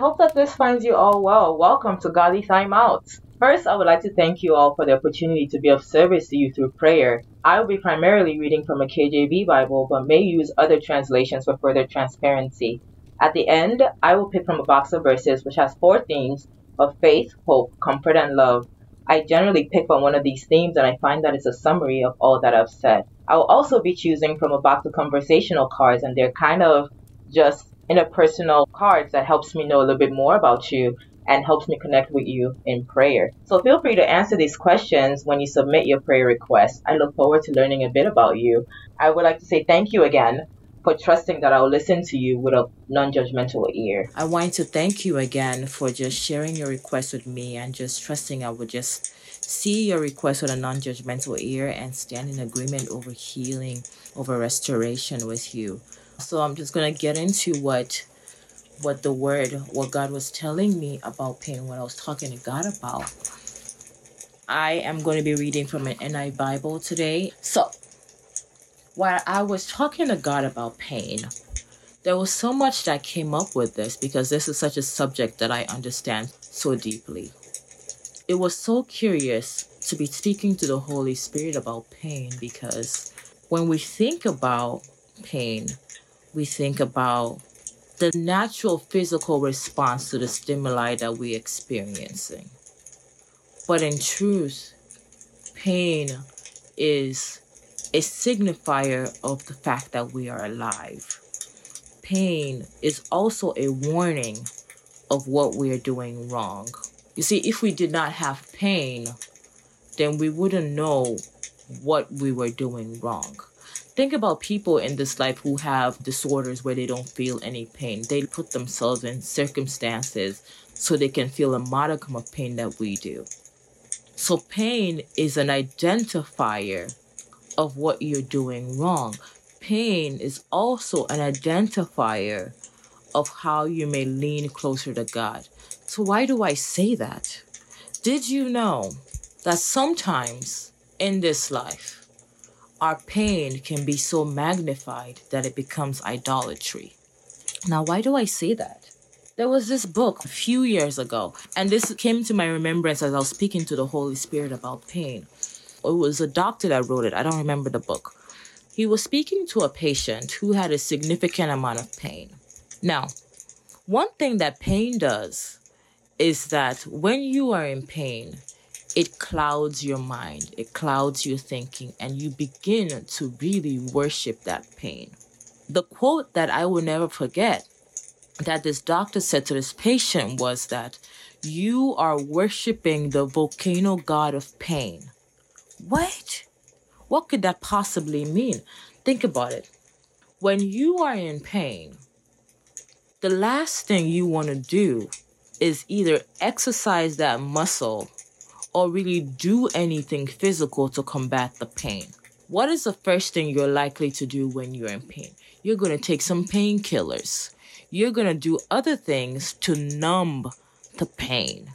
hope that this finds you all well. Welcome to Godly Time Out. First, I would like to thank you all for the opportunity to be of service to you through prayer. I will be primarily reading from a KJV Bible, but may use other translations for further transparency. At the end, I will pick from a box of verses which has four themes of faith, hope, comfort, and love. I generally pick from one of these themes and I find that it's a summary of all that I've said. I will also be choosing from a box of conversational cards and they're kind of just interpersonal cards that helps me know a little bit more about you and helps me connect with you in prayer. So feel free to answer these questions when you submit your prayer request. I look forward to learning a bit about you. I would like to say thank you again for trusting that I'll listen to you with a non judgmental ear. I want to thank you again for just sharing your request with me and just trusting I would just see your request with a non judgmental ear and stand in agreement over healing, over restoration with you. So I'm just to get into what what the word what God was telling me about pain what I was talking to God about. I am going to be reading from an NIV Bible today. So, while I was talking to God about pain, there was so much that came up with this because this is such a subject that I understand so deeply. It was so curious to be speaking to the Holy Spirit about pain because when we think about pain, we think about the natural physical response to the stimuli that we're experiencing. But in truth, pain is a signifier of the fact that we are alive. Pain is also a warning of what we are doing wrong. You see, if we did not have pain, then we wouldn't know what we were doing wrong think about people in this life who have disorders where they don't feel any pain. They put themselves in circumstances so they can feel a modicum of pain that we do. So, pain is an identifier of what you're doing wrong. Pain is also an identifier of how you may lean closer to God. So, why do I say that? Did you know that sometimes in this life, our pain can be so magnified that it becomes idolatry. Now, why do I say that? There was this book a few years ago, and this came to my remembrance as I was speaking to the Holy Spirit about pain. It was a doctor that wrote it. I don't remember the book. He was speaking to a patient who had a significant amount of pain. Now, one thing that pain does is that when you are in pain, it clouds your mind, it clouds your thinking, and you begin to really worship that pain. The quote that I will never forget that this doctor said to this patient was that you are worshiping the volcano god of pain. What? What could that possibly mean? Think about it. When you are in pain, the last thing you want to do is either exercise that muscle or really do anything physical to combat the pain. What is the first thing you're likely to do when you're in pain? You're going to take some painkillers. You're going to do other things to numb the pain.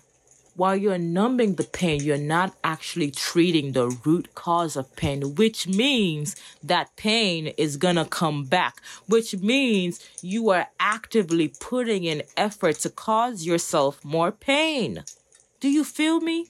While you're numbing the pain, you're not actually treating the root cause of pain, which means that pain is going to come back, which means you are actively putting in effort to cause yourself more pain. Do you feel me?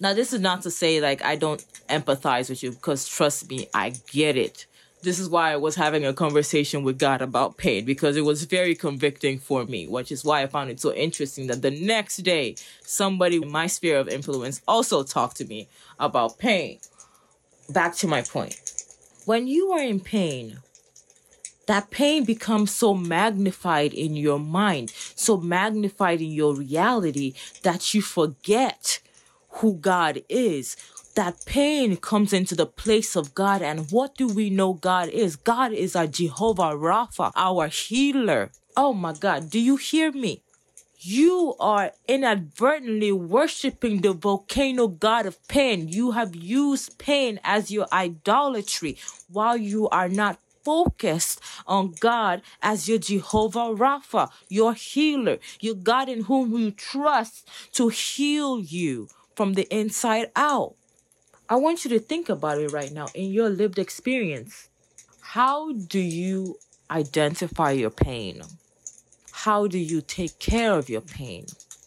Now, this is not to say like I don't empathize with you because trust me, I get it. This is why I was having a conversation with God about pain because it was very convicting for me, which is why I found it so interesting that the next day somebody in my sphere of influence also talked to me about pain. Back to my point. When you are in pain, that pain becomes so magnified in your mind, so magnified in your reality that you forget who God is. That pain comes into the place of God. And what do we know God is? God is our Jehovah Rapha, our healer. Oh my God, do you hear me? You are inadvertently worshiping the volcano god of pain. You have used pain as your idolatry while you are not focused on God as your Jehovah Rapha, your healer, your God in whom you trust to heal you from the inside out. I want you to think about it right now in your lived experience. How do you identify your pain? how do you take care of your pain?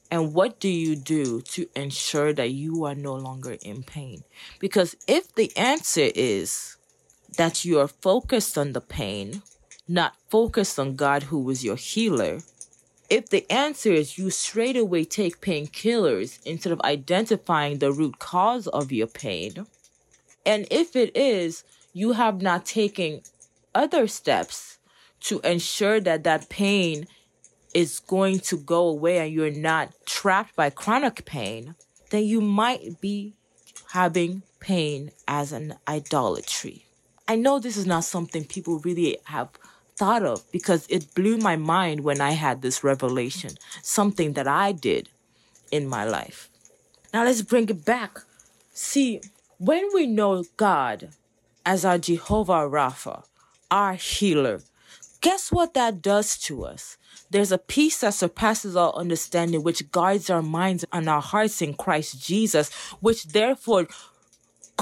And what do you do to ensure that you are no longer in pain? Because if the answer is that you are focused on the pain, not focused on God who is your healer, if the answer is you straight away take painkillers instead of identifying the root cause of your pain, and if it is you have not taken other steps to ensure that that pain is going to go away and you're not trapped by chronic pain, then you might be having pain as an idolatry. I know this is not something people really have thought of because it blew my mind when I had this revelation, something that I did in my life. Now let's bring it back. See, when we know God as our Jehovah Rapha, our healer, guess what that does to us? There's a peace that surpasses all understanding, which guards our minds and our hearts in Christ Jesus, which therefore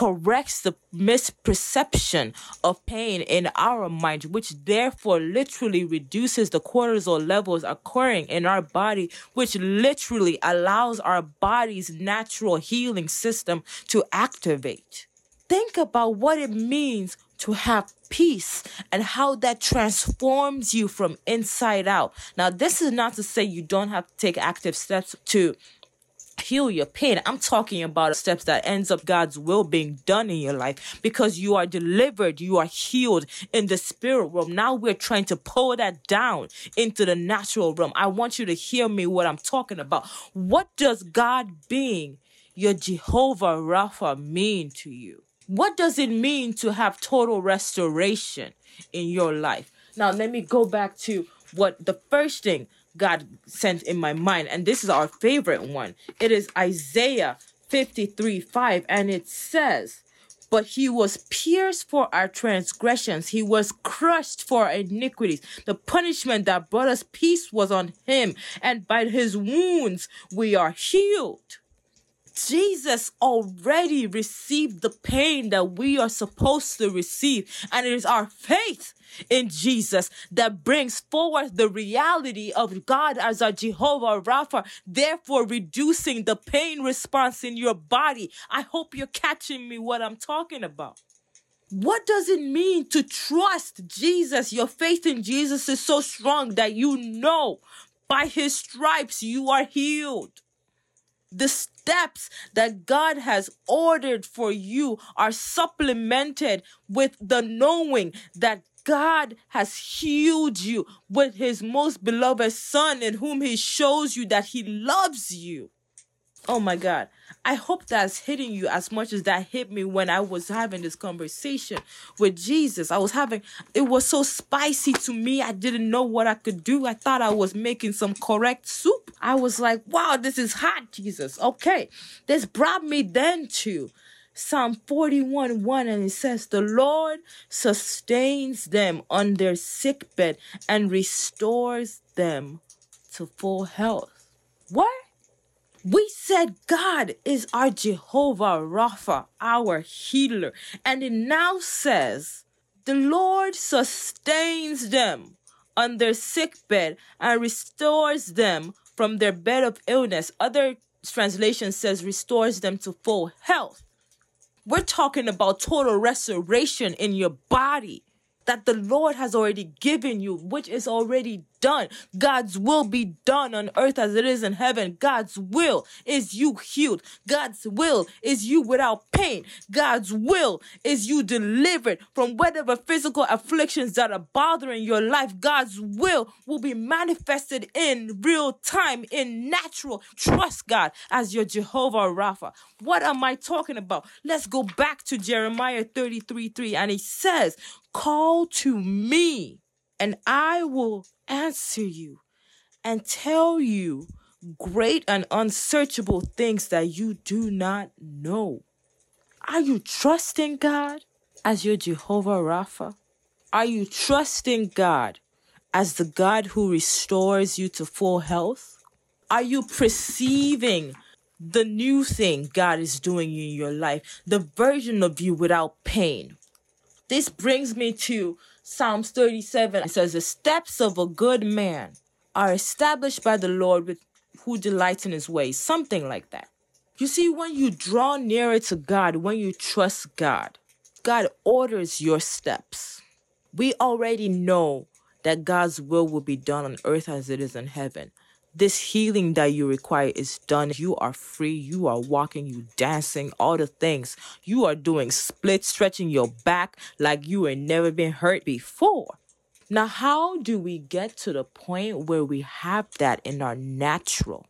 corrects the misperception of pain in our mind, which therefore literally reduces the cortisol levels occurring in our body, which literally allows our body's natural healing system to activate. Think about what it means to have peace and how that transforms you from inside out. Now, this is not to say you don't have to take active steps to heal your pain. I'm talking about steps that ends up God's will being done in your life because you are delivered, you are healed in the spirit realm. Now we're trying to pull that down into the natural realm. I want you to hear me what I'm talking about. What does God being your Jehovah Rapha mean to you? What does it mean to have total restoration in your life? Now let me go back to what the first thing God sent in my mind. And this is our favorite one. It is Isaiah 53 5. And it says, But he was pierced for our transgressions, he was crushed for our iniquities. The punishment that brought us peace was on him, and by his wounds we are healed. Jesus already received the pain that we are supposed to receive. And it is our faith in Jesus that brings forward the reality of God as our Jehovah Rapha, therefore reducing the pain response in your body. I hope you're catching me what I'm talking about. What does it mean to trust Jesus? Your faith in Jesus is so strong that you know by his stripes you are healed. The steps that God has ordered for you are supplemented with the knowing that God has healed you with his most beloved son in whom he shows you that he loves you. Oh my God. I hope that's hitting you as much as that hit me when I was having this conversation with Jesus. I was having, it was so spicy to me. I didn't know what I could do. I thought I was making some correct soup. I was like, wow, this is hot, Jesus. Okay. This brought me then to Psalm 41 1, and it says, The Lord sustains them on their sick bed and restores them to full health. What? We said God is our Jehovah Rapha, our healer. And it now says, the Lord sustains them on their sick bed and restores them from their bed of illness. Other translation says restores them to full health. We're talking about total restoration in your body that the Lord has already given you, which is already done. God's will be done on earth as it is in heaven. God's will is you healed. God's will is you without pain. God's will is you delivered from whatever physical afflictions that are bothering your life. God's will will be manifested in real time, in natural. Trust God as your Jehovah Rapha. What am I talking about? Let's go back to Jeremiah 33 3 and he says, Call to me and I will answer you and tell you great and unsearchable things that you do not know. Are you trusting God as your Jehovah Rapha? Are you trusting God as the God who restores you to full health? Are you perceiving the new thing God is doing in your life, the version of you without pain? This brings me to Psalms 37. It says, The steps of a good man are established by the Lord with who delights in his ways, something like that. You see, when you draw nearer to God, when you trust God, God orders your steps. We already know that God's will will be done on earth as it is in heaven. This healing that you require is done. You are free. You are walking, you dancing, all the things. You are doing split, stretching your back like you had never been hurt before. Now, how do we get to the point where we have that in our natural?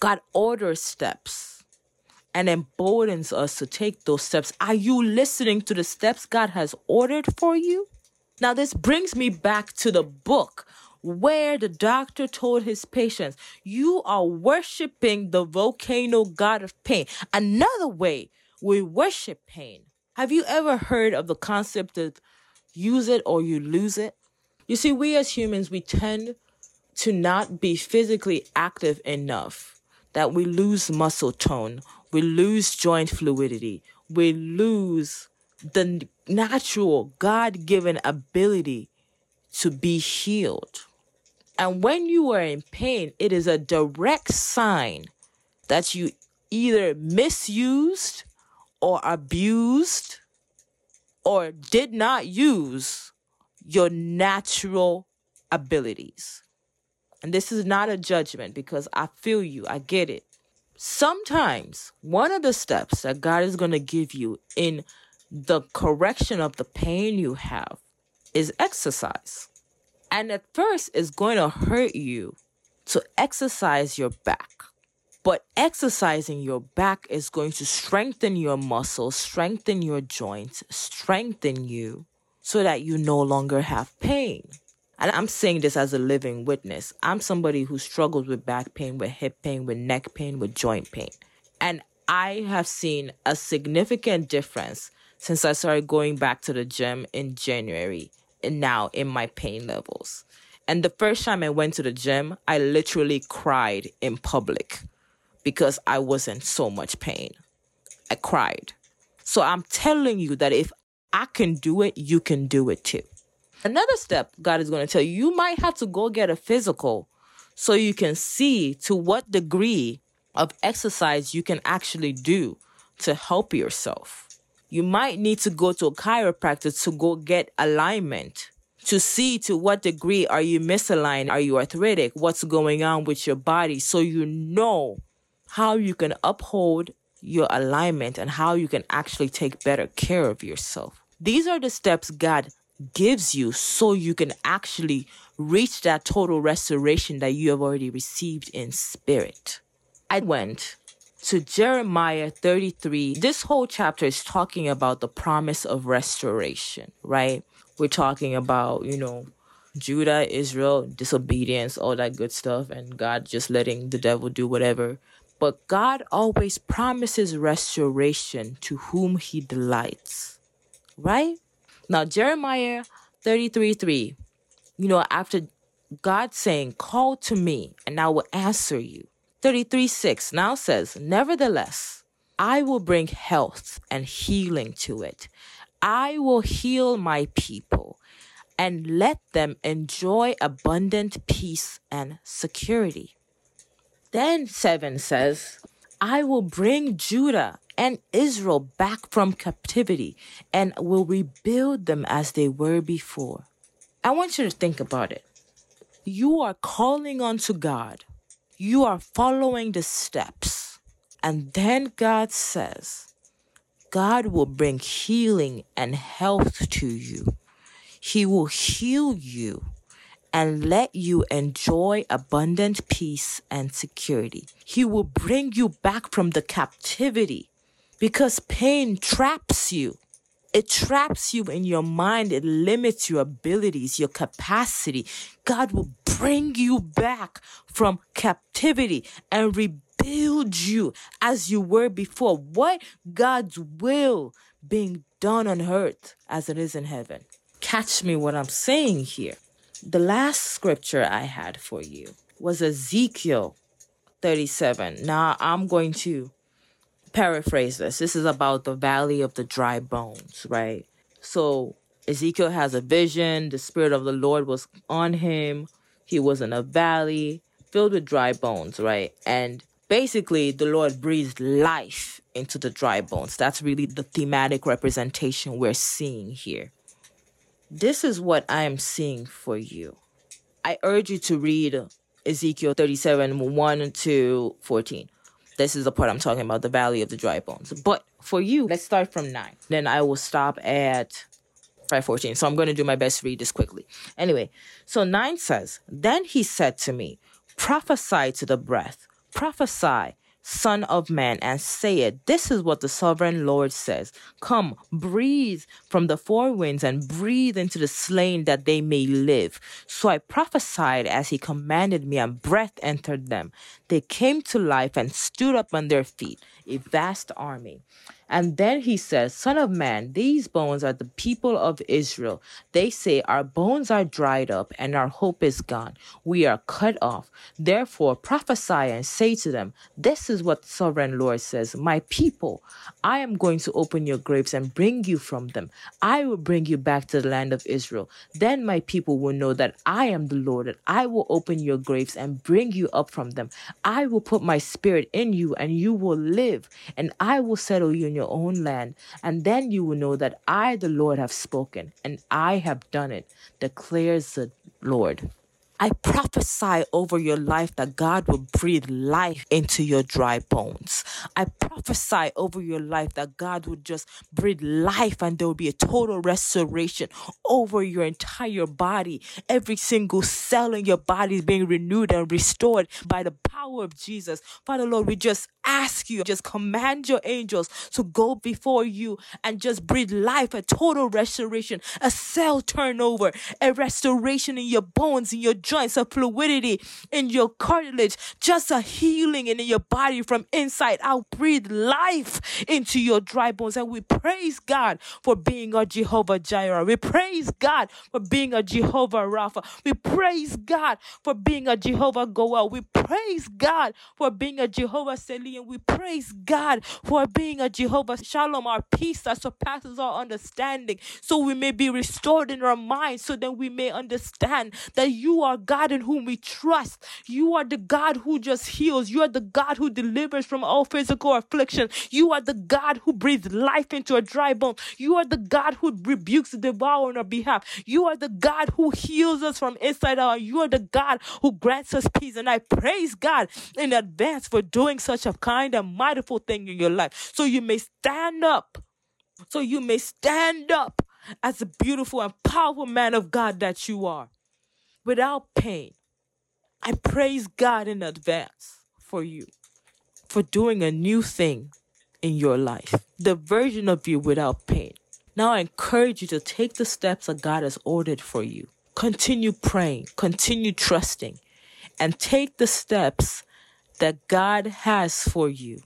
God orders steps and emboldens us to take those steps. Are you listening to the steps God has ordered for you? Now, this brings me back to the book where the doctor told his patients, You are worshiping the volcano god of pain. Another way we worship pain. Have you ever heard of the concept of use it or you lose it? You see, we as humans, we tend to not be physically active enough that we lose muscle tone, we lose joint fluidity, we lose the natural God given ability to be healed. And when you are in pain, it is a direct sign that you either misused or abused or did not use your natural abilities. And this is not a judgment because I feel you, I get it. Sometimes one of the steps that God is going to give you in the correction of the pain you have is exercise. And at first, it's going to hurt you to exercise your back. But exercising your back is going to strengthen your muscles, strengthen your joints, strengthen you so that you no longer have pain. And I'm saying this as a living witness. I'm somebody who struggles with back pain, with hip pain, with neck pain, with joint pain. And I have seen a significant difference since I started going back to the gym in January now in my pain levels. And the first time I went to the gym, I literally cried in public because I was in so much pain. I cried. So I'm telling you that if I can do it, you can do it too. Another step God is going to tell you, you might have to go get a physical so you can see to what degree of exercise you can actually do to help yourself you might need to go to a chiropractor to go get alignment to see to what degree are you misaligned are you arthritic what's going on with your body so you know how you can uphold your alignment and how you can actually take better care of yourself. These are the steps god gives you so you can actually reach that total restoration that you have already received in spirit. I went to Jeremiah 33. This whole chapter is talking about the promise of restoration, right? We're talking about, you know, Judah, Israel, disobedience, all that good stuff, and God just letting the devil do whatever. But God always promises restoration to whom he delights, right? Now, Jeremiah 33 3, you know, after God saying, Call to me and I will answer you. 33 6 now says, Nevertheless, I will bring health and healing to it. I will heal my people and let them enjoy abundant peace and security. Then 7 says, I will bring Judah and Israel back from captivity and will rebuild them as they were before. I want you to think about it. You are calling unto God you are following the steps. And then God says, God will bring healing and health to you. He will heal you and let you enjoy abundant peace and security. He will bring you back from the captivity because pain traps you. It traps you in your mind. It limits your abilities, your capacity. God will bring you back from captivity and rebuild you as you were before. What God's will being done on earth as it is in heaven. Catch me what I'm saying here. The last scripture I had for you was Ezekiel 37. Now I'm going to paraphrase this. This is about the valley of the dry bones, right? So Ezekiel has a vision. The Spirit of the Lord was on him he was in a valley filled with dry bones, right? And basically, the Lord breathed life into the dry bones. That's really the thematic representation we're seeing here. This is what I am seeing for you. I urge you to read Ezekiel 37 1 to 14. This is the part I'm talking about, the valley of the dry bones. But for you, let's start from 9. Then I will stop at 514. So I'm going to do my best to read this quickly. Anyway, so 9 says, Then he said to me, Prophesy to the breath, prophesy Son of man, and say it. This is what the sovereign Lord says. Come, breathe from the four winds and breathe into the slain that they may live. So I prophesied as he commanded me, and breath entered them. They came to life and stood up on their feet, a vast army. And then he says, Son of man, these bones are the people of Israel. They say, Our bones are dried up and our hope is gone. We are cut off. Therefore prophesy and say to them, This is what the sovereign Lord says, My people, I am going to open your graves and bring you from them. I will bring you back to the land of Israel. Then my people will know that I am the Lord, that I will open your graves and bring you up from them. I will put my spirit in you and you will live, and I will settle you your own land, and then you will know that I, the Lord, have spoken, and I have done it, declares the Lord. I prophesy over your life that God will breathe life into your dry bones. I prophesy over your life that God will just breathe life and there will be a total restoration over your entire body. Every single cell in your body is being renewed and restored by the power of Jesus. Father Lord, we just ask you, just command your angels to go before you and just breathe life, a total restoration, a cell turnover, a restoration in your bones, in your joints, a fluidity in your cartilage, just a healing in your body from inside out. Breathe life into your dry bones. And we praise God for being a Jehovah Jireh. We praise God for being a Jehovah Rapha. We praise God for being a Jehovah Goel. We praise God for being a Jehovah Seli. And we praise God for being a Jehovah Shalom, our peace that surpasses our understanding. So we may be restored in our minds, so that we may understand that you are God in whom we trust. You are the God who just heals. You are the God who delivers from all physical affliction. You are the God who breathes life into a dry bone. You are the God who rebukes the devourer on our behalf. You are the God who heals us from inside out. You are the God who grants us peace. And I praise God in advance for doing such a kind and mightiful thing in your life. So you may stand up. So you may stand up as a beautiful and powerful man of God that you are without pain. I praise God in advance for you, for doing a new thing in your life, the version of you without pain. Now I encourage you to take the steps that God has ordered for you. Continue praying, continue trusting, and take the steps that God has for you.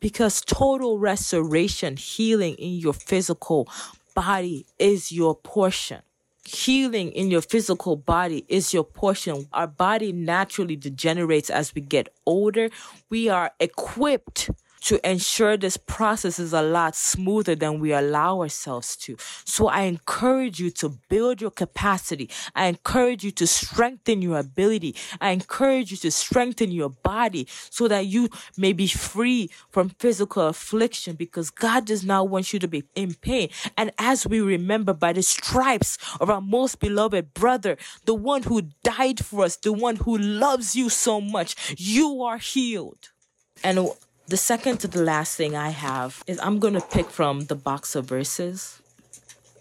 Because total restoration, healing in your physical body is your portion healing in your physical body is your portion. Our body naturally degenerates as we get older. We are equipped to ensure this process is a lot smoother than we allow ourselves to. So I encourage you to build your capacity. I encourage you to strengthen your ability. I encourage you to strengthen your body so that you may be free from physical affliction because God does not want you to be in pain. And as we remember by the stripes of our most beloved brother, the one who died for us, the one who loves you so much, you are healed. And the second to the last thing I have is I'm going to pick from the box of verses.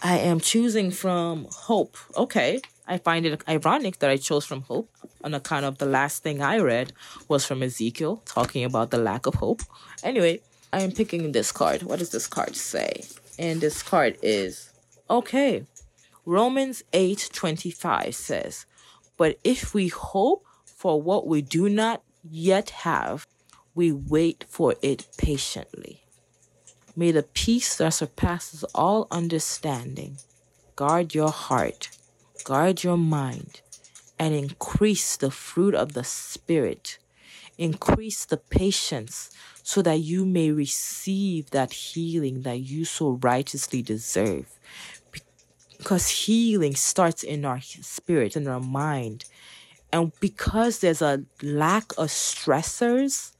I am choosing from Hope. Okay. I find it ironic that I chose from Hope on account of the last thing I read was from Ezekiel talking about the lack of hope. Anyway, I am picking this card. What does this card say? And this card is okay. Romans 8:25 says, "But if we hope for what we do not yet have, we wait for it patiently. May the peace that surpasses all understanding guard your heart, guard your mind, and increase the fruit of the Spirit. Increase the patience so that you may receive that healing that you so righteously deserve. Because healing starts in our spirit, in our mind, And because there's a lack of stressors,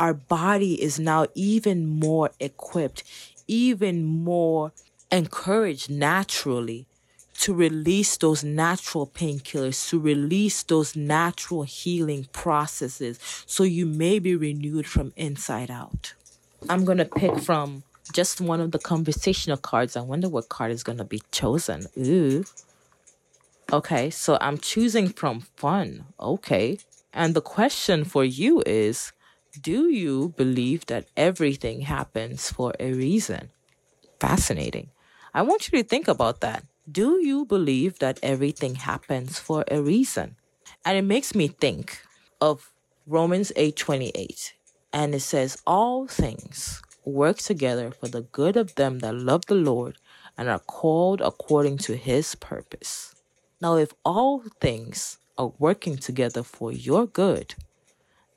our body is now even more equipped, even more encouraged naturally to release those natural painkillers, to release those natural healing processes so you may be renewed from inside out. I'm going to pick from just one of the conversational cards. I wonder what card is going to be chosen. Ooh. Okay, so I'm choosing from fun. Okay. And the question for you is Do you believe that everything happens for a reason? Fascinating. I want you to think about that. Do you believe that everything happens for a reason? And it makes me think of Romans 8:28. And it says all things work together for the good of them that love the Lord and are called according to his purpose. Now, if all things are working together for your good,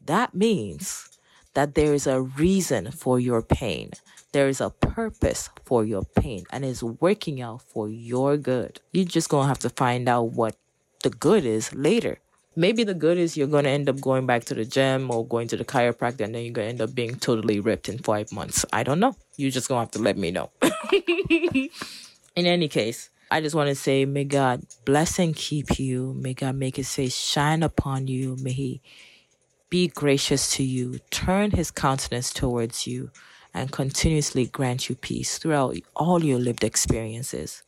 that means that there is a reason for your pain. There is a purpose for your pain and it's working out for your good. You're just going to have to find out what the good is later. Maybe the good is you're going to end up going back to the gym or going to the chiropractor and then you're going to end up being totally ripped in five months. I don't know. You're just going to have to let me know. in any case, I just want to say, may God bless and keep you. May God make his face shine upon you. May he be gracious to you, turn his countenance towards you, and continuously grant you peace throughout all your lived experiences.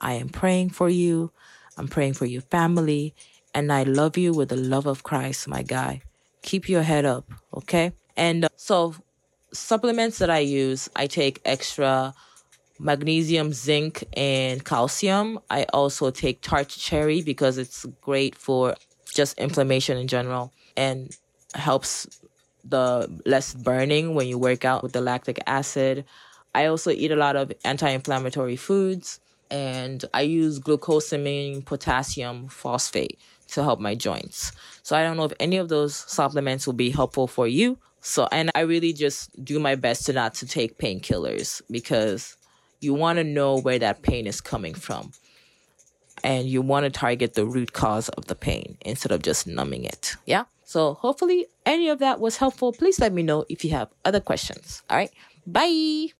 I am praying for you. I'm praying for your family. And I love you with the love of Christ, my guy. Keep your head up, okay? And uh, so, supplements that I use, I take extra magnesium, zinc, and calcium. I also take tart cherry because it's great for just inflammation in general and helps the less burning when you work out with the lactic acid. I also eat a lot of anti-inflammatory foods and I use glucosamine potassium phosphate to help my joints. So I don't know if any of those supplements will be helpful for you. So and I really just do my best to not to take painkillers because you want to know where that pain is coming from. And you want to target the root cause of the pain instead of just numbing it. Yeah? So hopefully any of that was helpful. Please let me know if you have other questions. All right. Bye.